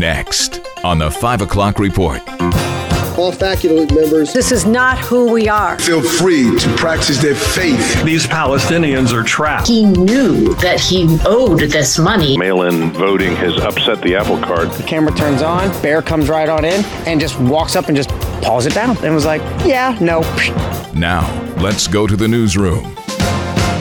Next on the 5 o'clock report. All faculty members, This is not who we are. feel free to practice their faith. These Palestinians are trapped. He knew that he owed this money. Mail in voting has upset the apple cart. The camera turns on, Bear comes right on in and just walks up and just paws it down and was like, yeah, no. Now, let's go to the newsroom.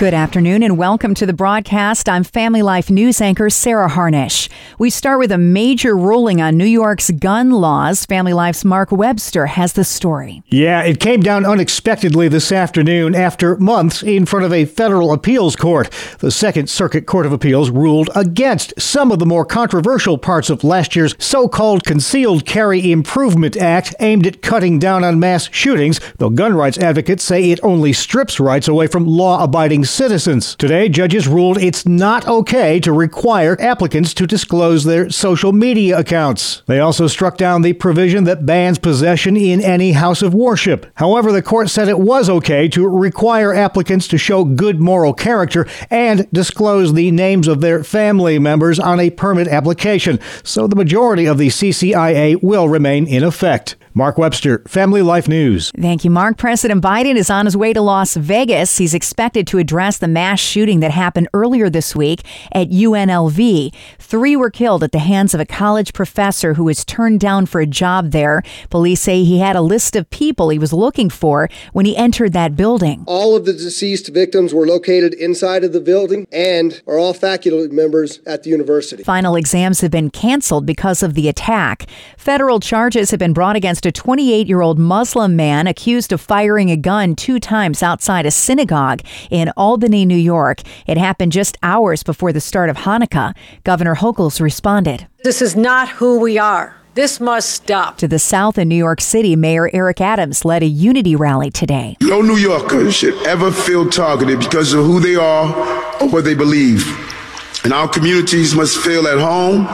Good afternoon and welcome to the broadcast. I'm Family Life News anchor Sarah Harnish. We start with a major ruling on New York's gun laws. Family Life's Mark Webster has the story. Yeah, it came down unexpectedly this afternoon after months in front of a federal appeals court. The Second Circuit Court of Appeals ruled against some of the more controversial parts of last year's so called Concealed Carry Improvement Act aimed at cutting down on mass shootings, though gun rights advocates say it only strips rights away from law abiding citizens. Today, judges ruled it's not okay to require applicants to disclose their social media accounts. They also struck down the provision that bans possession in any house of worship. However, the court said it was okay to require applicants to show good moral character and disclose the names of their family members on a permit application, so the majority of the CCIA will remain in effect. Mark Webster, Family Life News. Thank you, Mark. President Biden is on his way to Las Vegas. He's expected to address the mass shooting that happened earlier this week at UNLV. Three were killed at the hands of a college professor who was turned down for a job there. Police say he had a list of people he was looking for when he entered that building. all of the deceased victims were located inside of the building and are all faculty members at the university. Final exams have been canceled because of the attack. Federal charges have been brought against a 28 year old Muslim man accused of firing a gun two times outside a synagogue in Albany, New York. It happened just hours before the start of Hanukkah. Governor Hochul responded. This is not who we are. This must stop. To the south in New York City, Mayor Eric Adams led a unity rally today. No New Yorker should ever feel targeted because of who they are or what they believe. And our communities must feel at home,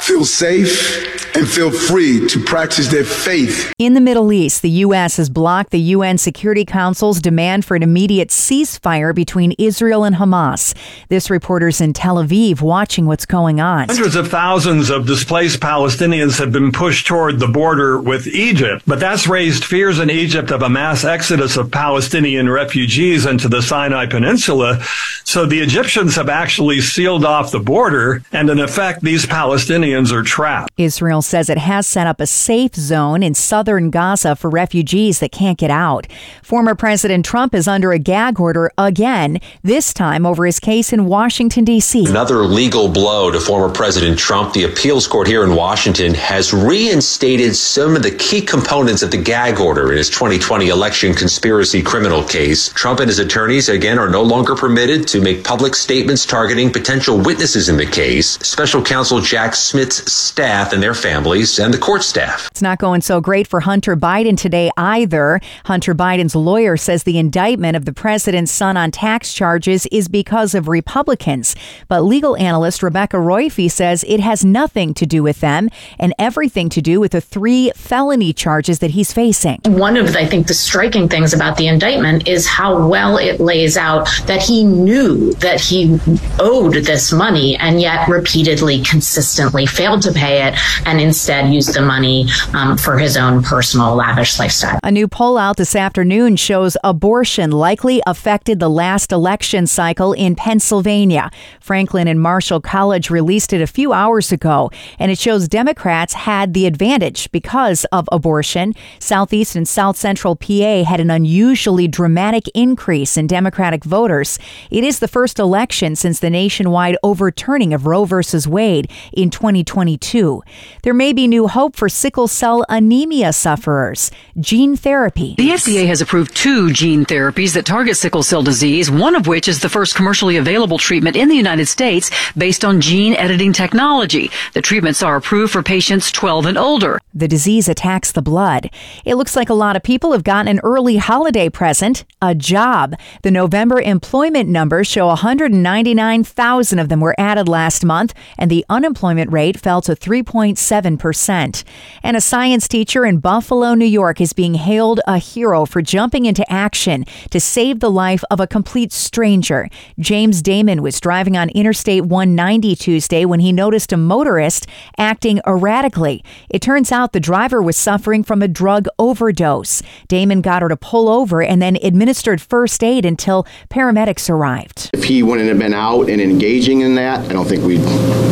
feel safe, and feel free to practice their faith. In the Middle East, the U.S. has blocked the UN Security Council's demand for an immediate ceasefire between Israel and Hamas. This reporter's in Tel Aviv watching what's going on. Hundreds of thousands of displaced Palestinians have been pushed toward the border with Egypt, but that's raised fears in Egypt of a mass exodus of Palestinian refugees into the Sinai Peninsula. So the Egyptians have actually sealed off the border, and in effect, these Palestinians are trapped. Israel says it has set up a safe zone in southern Gaza for refugees that can't get out. Former President Trump is under a gag order again, this time over his case in Washington, D.C. Another legal blow to former President Trump. The appeals court here in Washington has reinstated some of the key components of the gag order in his 2020 election conspiracy criminal case. Trump and his attorneys, again, are no longer permitted to make public statements targeting potential witnesses in the case. Special counsel Jack Smith's staff and their families, and the court staff. It's not going so great for Hunter Biden today either. Hunter Biden's lawyer says the indictment of the president's son on tax charges is because of Republicans. But legal analyst Rebecca Roiphe says it has nothing to do with them and everything to do with the three felony charges that he's facing. One of, I think, the striking things about the indictment is how well it lays out that he knew that he owed this money and yet repeatedly, consistently failed to pay it and instead used the money um, for his own personal lavish lifestyle. A new poll out this afternoon shows abortion likely affected the last election cycle in Pennsylvania. Franklin and Marshall College released it a few hours ago, and it shows Democrats had the advantage because of abortion. Southeast and South Central PA had an unusually dramatic increase in Democratic voters. It is the first election since the nationwide overturning of Roe versus Wade in 2022. There may be new hope for sickle cell anemia sufferers. Gene therapy. The FDA has approved two gene therapies that target sickle cell disease, one of which is the first commercially available treatment in the United States based on gene editing technology. The treatments are approved for patients 12 and older. The disease attacks the blood. It looks like a lot of people have gotten an early holiday present, a job. The November employment numbers show 199,000 of them were added last month, and the unemployment rate fell to 3.7 7%. And a science teacher in Buffalo, New York is being hailed a hero for jumping into action to save the life of a complete stranger. James Damon was driving on Interstate 190 Tuesday when he noticed a motorist acting erratically. It turns out the driver was suffering from a drug overdose. Damon got her to pull over and then administered first aid until paramedics arrived. If he wouldn't have been out and engaging in that, I don't think we'd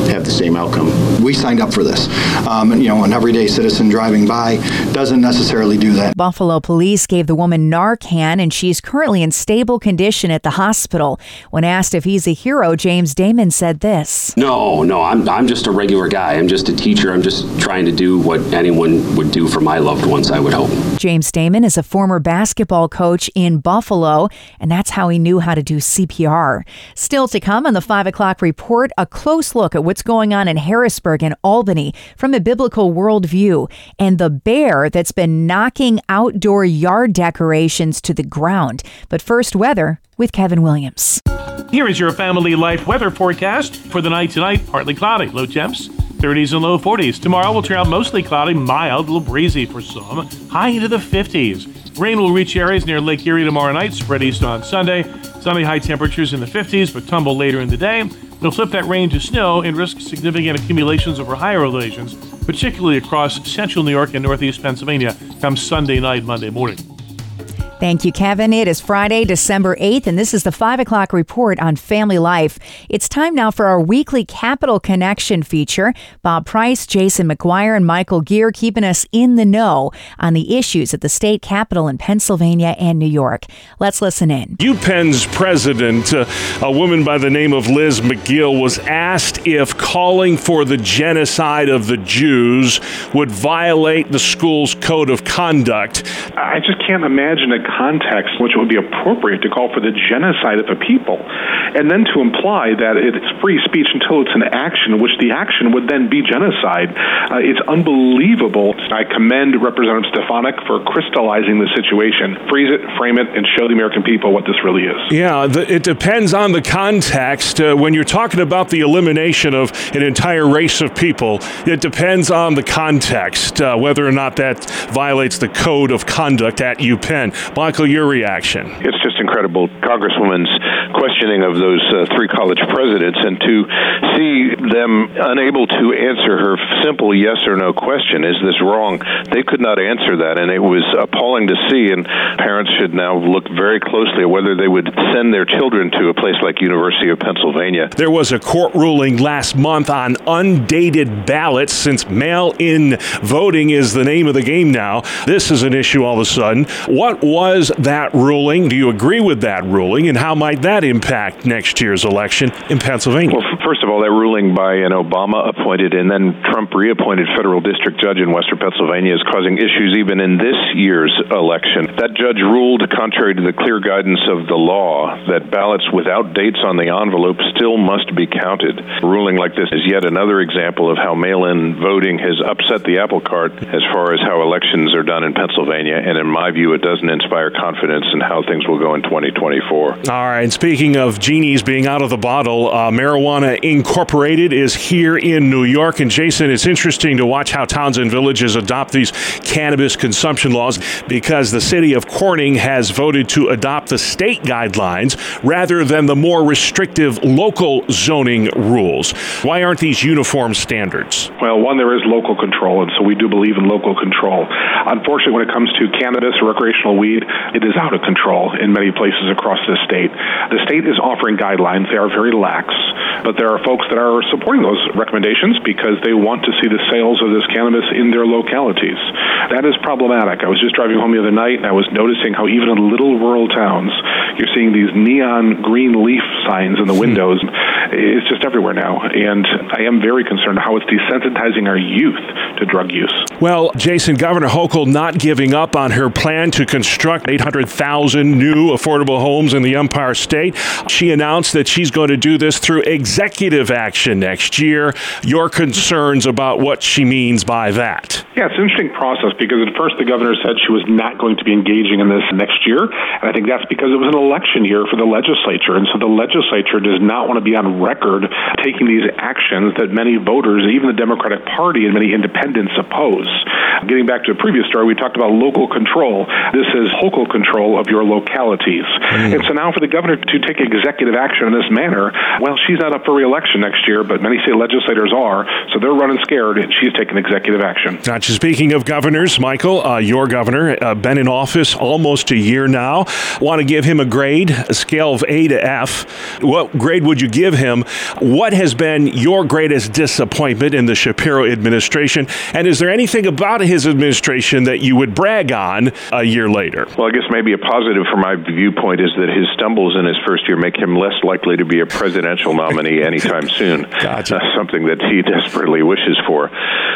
have the same outcome. We signed up for this. Um, you know, an everyday citizen driving by doesn't necessarily do that. Buffalo police gave the woman Narcan and she's currently in stable condition at the hospital. When asked if he's a hero, James Damon said this. No, no, I'm, I'm just a regular guy. I'm just a teacher. I'm just trying to do what anyone would do for my loved ones, I would hope. James Damon is a former basketball coach in Buffalo, and that's how he knew how to do CPR. Still to come on the 5 o'clock report, a close look at what's going on in Harrisburg and Albany from a biblical worldview, and the bear that's been knocking outdoor yard decorations to the ground. But first, weather with Kevin Williams. Here is your family life weather forecast for the night tonight. Partly cloudy, low temps 30s and low 40s. Tomorrow will turn out mostly cloudy, mild, a little breezy for some, high into the 50s. Rain will reach areas near Lake Erie tomorrow night, spread east on Sunday. Sunday high temperatures in the 50s, but tumble later in the day. They'll flip that rain to snow and risk significant accumulations over higher elevations, particularly across central New York and northeast Pennsylvania, come Sunday night, Monday morning. Thank you, Kevin. It is Friday, December 8th, and this is the 5 o'clock report on family life. It's time now for our weekly Capital Connection feature. Bob Price, Jason McGuire, and Michael Geer keeping us in the know on the issues at the state capitol in Pennsylvania and New York. Let's listen in. UPenn's president, uh, a woman by the name of Liz Magill, was asked if calling for the genocide of the Jews would violate the school's code of conduct. I just can't imagine a context in which it would be appropriate to call for the genocide of a people, and then to imply that it's free speech until it's an action, which the action would then be genocide. Uh, it's unbelievable. I commend Representative Stefanik for crystallizing the situation. Freeze it, frame it, and show the American people what this really is. Yeah, the, it depends on the context. Uh, when you're talking about the elimination of an entire race of people, it depends on the context, uh, whether or not that violates the code of conduct at UPenn. Michael, your reaction? It's just incredible. Congresswoman's questioning of those uh, three college presidents and to see them unable to answer her simple yes or no question is this wrong? They could not answer that, and it was appalling to see. And parents should now look very closely at whether they would send their children to a place like University of Pennsylvania. There was a court ruling last month on undated ballots since mail in voting is the name of the game now. This is an issue all of a sudden. What was was that ruling? Do you agree with that ruling? And how might that impact next year's election in Pennsylvania? Well, first of all, that ruling by an Obama appointed and then Trump reappointed federal district judge in Western Pennsylvania is causing issues even in this year's election. That judge ruled, contrary to the clear guidance of the law, that ballots without dates on the envelope still must be counted. A ruling like this is yet another example of how mail in voting has upset the apple cart as far as how elections are done in Pennsylvania. And in my view, it doesn't inspire confidence in how things will go in 2024. All right. And speaking of genies being out of the bottle, uh, Marijuana Incorporated is here in New York. And Jason, it's interesting to watch how towns and villages adopt these cannabis consumption laws because the city of Corning has voted to adopt the state guidelines rather than the more restrictive local zoning rules. Why aren't these uniform standards? Well, one, there is local control, and so we do believe in local control. Unfortunately, when it comes to cannabis or recreational weed, it is out of control in many places across the state. The state is offering guidelines. They are very lax, but there are folks that are supporting those recommendations because they want to see the sales of this cannabis in their localities. That is problematic. I was just driving home the other night and I was noticing how even in little rural towns, you're seeing these neon green leaf signs in the hmm. windows. It's just everywhere now. And I am very concerned how it's desensitizing our youth to drug use. Well, Jason, Governor Hochul not giving up on her plan to construct construct 800,000 new affordable homes in the Empire State. She announced that she's going to do this through executive action next year. Your concerns about what she means by that? Yeah, it's an interesting process because at first the governor said she was not going to be engaging in this next year. And I think that's because it was an election year for the legislature. And so the legislature does not want to be on record taking these actions that many voters, even the Democratic Party and many independents oppose. Getting back to a previous story, we talked about local control. This is local control of your localities. Mm. And so now for the governor to take executive action in this manner, well, she's not up for reelection next year, but many state legislators are. So they're running scared, and she's taking executive action. Gotcha. Speaking of governors, Michael, uh, your governor, uh, been in office almost a year now. Want to give him a grade, a scale of A to F. What grade would you give him? What has been your greatest disappointment in the Shapiro administration? And is there anything about his administration that you would brag on a year later? Well, I guess maybe a positive from my viewpoint is that his stumbles in his first year make him less likely to be a presidential nominee anytime soon. Gotcha. Uh, something that he desperately wishes for.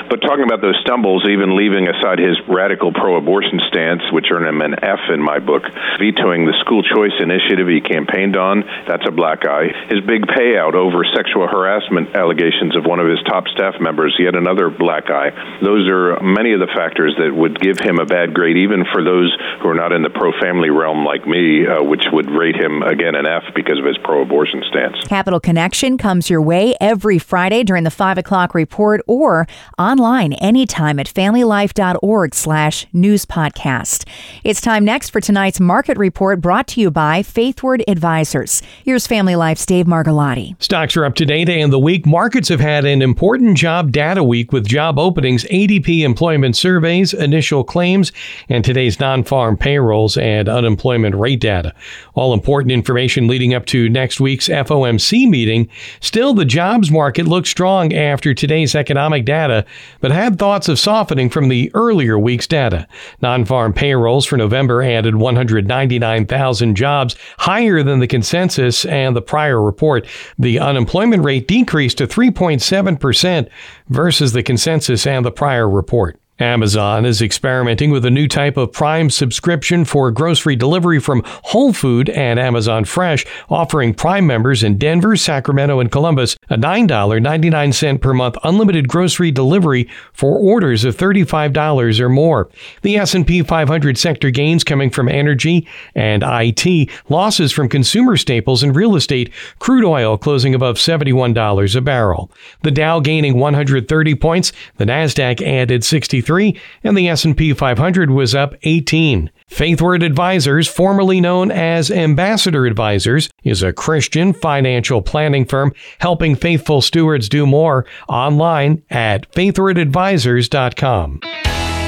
But talking about those stumbles, even leaving aside his radical pro abortion stance, which earned him an F in my book, vetoing the school choice initiative he campaigned on, that's a black eye. His big payout over sexual harassment allegations of one of his top staff members, yet another black eye. Those are many of the factors that would give him a bad grade, even for those who are not in the pro family realm like me, uh, which would rate him again an F because of his pro abortion stance. Capital Connection comes your way every Friday during the 5 o'clock report or online anytime at familylife.org slash news podcast. It's time next for tonight's market report brought to you by Faithward Advisors. Here's Family Life's Dave Margolotti. Stocks are up to date and the week. Markets have had an important job data week with job openings, ADP employment surveys, initial claims, and today's non-farm payrolls and unemployment rate data. All important information leading up to next week's FOMC meeting. Still, the jobs market looks strong after today's economic data, but had thoughts of softening from the earlier week's data. Non-farm payrolls for November added 199,000 jobs, higher than the consensus and the prior report. The unemployment rate decreased to 3.7% versus the consensus and the prior report. Amazon is experimenting with a new type of Prime subscription for grocery delivery from Whole Food and Amazon Fresh, offering Prime members in Denver, Sacramento, and Columbus a $9.99 per month unlimited grocery delivery for orders of $35 or more. The S&P 500 sector gains coming from energy and IT, losses from consumer staples and real estate, crude oil closing above $71 a barrel. The Dow gaining 130 points, the Nasdaq added 63 and the S&P 500 was up 18. Faithward Advisors, formerly known as Ambassador Advisors, is a Christian financial planning firm helping faithful stewards do more online at faithwardadvisors.com.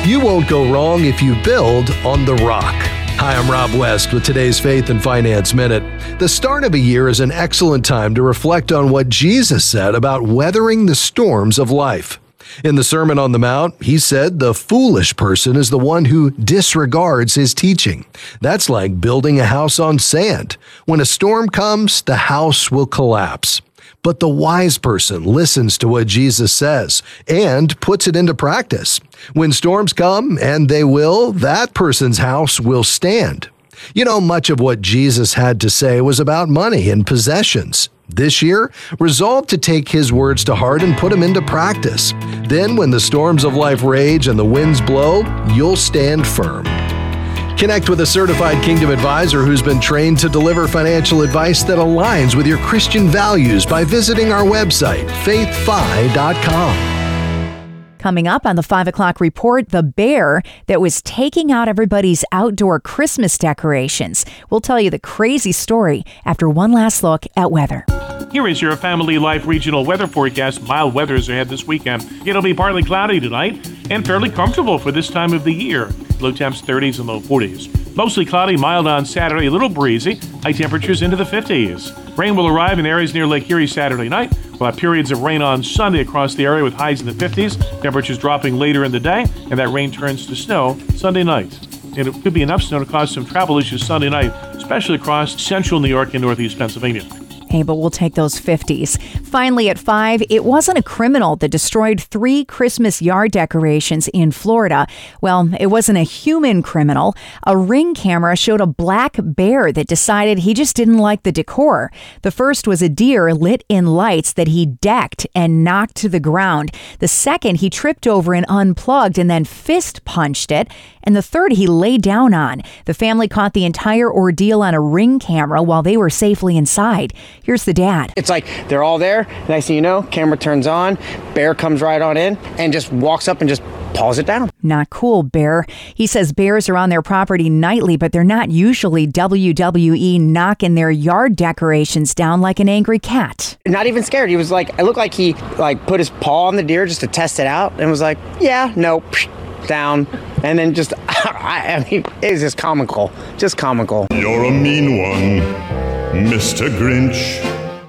You won't go wrong if you build on the rock. Hi, I'm Rob West with today's Faith and Finance Minute. The start of a year is an excellent time to reflect on what Jesus said about weathering the storms of life. In the Sermon on the Mount, he said the foolish person is the one who disregards his teaching. That's like building a house on sand. When a storm comes, the house will collapse. But the wise person listens to what Jesus says and puts it into practice. When storms come, and they will, that person's house will stand. You know, much of what Jesus had to say was about money and possessions. This year, resolve to take his words to heart and put them into practice. Then, when the storms of life rage and the winds blow, you'll stand firm. Connect with a certified Kingdom advisor who's been trained to deliver financial advice that aligns with your Christian values by visiting our website, faithfi.com. Coming up on the 5 o'clock report, the bear that was taking out everybody's outdoor Christmas decorations. We'll tell you the crazy story after one last look at weather. Here is your Family Life regional weather forecast. Mild weather is ahead this weekend. It'll be partly cloudy tonight and fairly comfortable for this time of the year. Low temps 30s and low 40s. Mostly cloudy, mild on Saturday, a little breezy. High temperatures into the 50s. Rain will arrive in areas near Lake Erie Saturday night. We'll have periods of rain on Sunday across the area with highs in the 50s, temperatures dropping later in the day, and that rain turns to snow Sunday night. And it could be enough snow to cause some travel issues Sunday night, especially across central New York and northeast Pennsylvania. Hey, but we'll take those 50s. Finally, at 5, it wasn't a criminal that destroyed three Christmas yard decorations in Florida. Well, it wasn't a human criminal. A ring camera showed a black bear that decided he just didn't like the decor. The first was a deer lit in lights that he decked and knocked to the ground. The second, he tripped over and unplugged and then fist punched it. And the third, he lay down on. The family caught the entire ordeal on a ring camera while they were safely inside. Here's the dad. It's like they're all there. Next thing you know, camera turns on, bear comes right on in and just walks up and just paws it down. Not cool, Bear. He says bears are on their property nightly, but they're not usually WWE knocking their yard decorations down like an angry cat. Not even scared. He was like, it looked like he like put his paw on the deer just to test it out and was like, yeah, no, down. And then just, I, I mean, it was just comical. Just comical. You're a mean one. Mr. Grinch.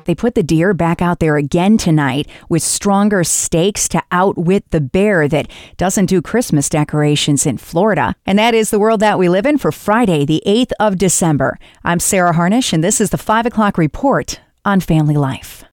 They put the deer back out there again tonight with stronger stakes to outwit the bear that doesn't do Christmas decorations in Florida. And that is the world that we live in for Friday, the 8th of December. I'm Sarah Harnish, and this is the 5 o'clock report on Family Life.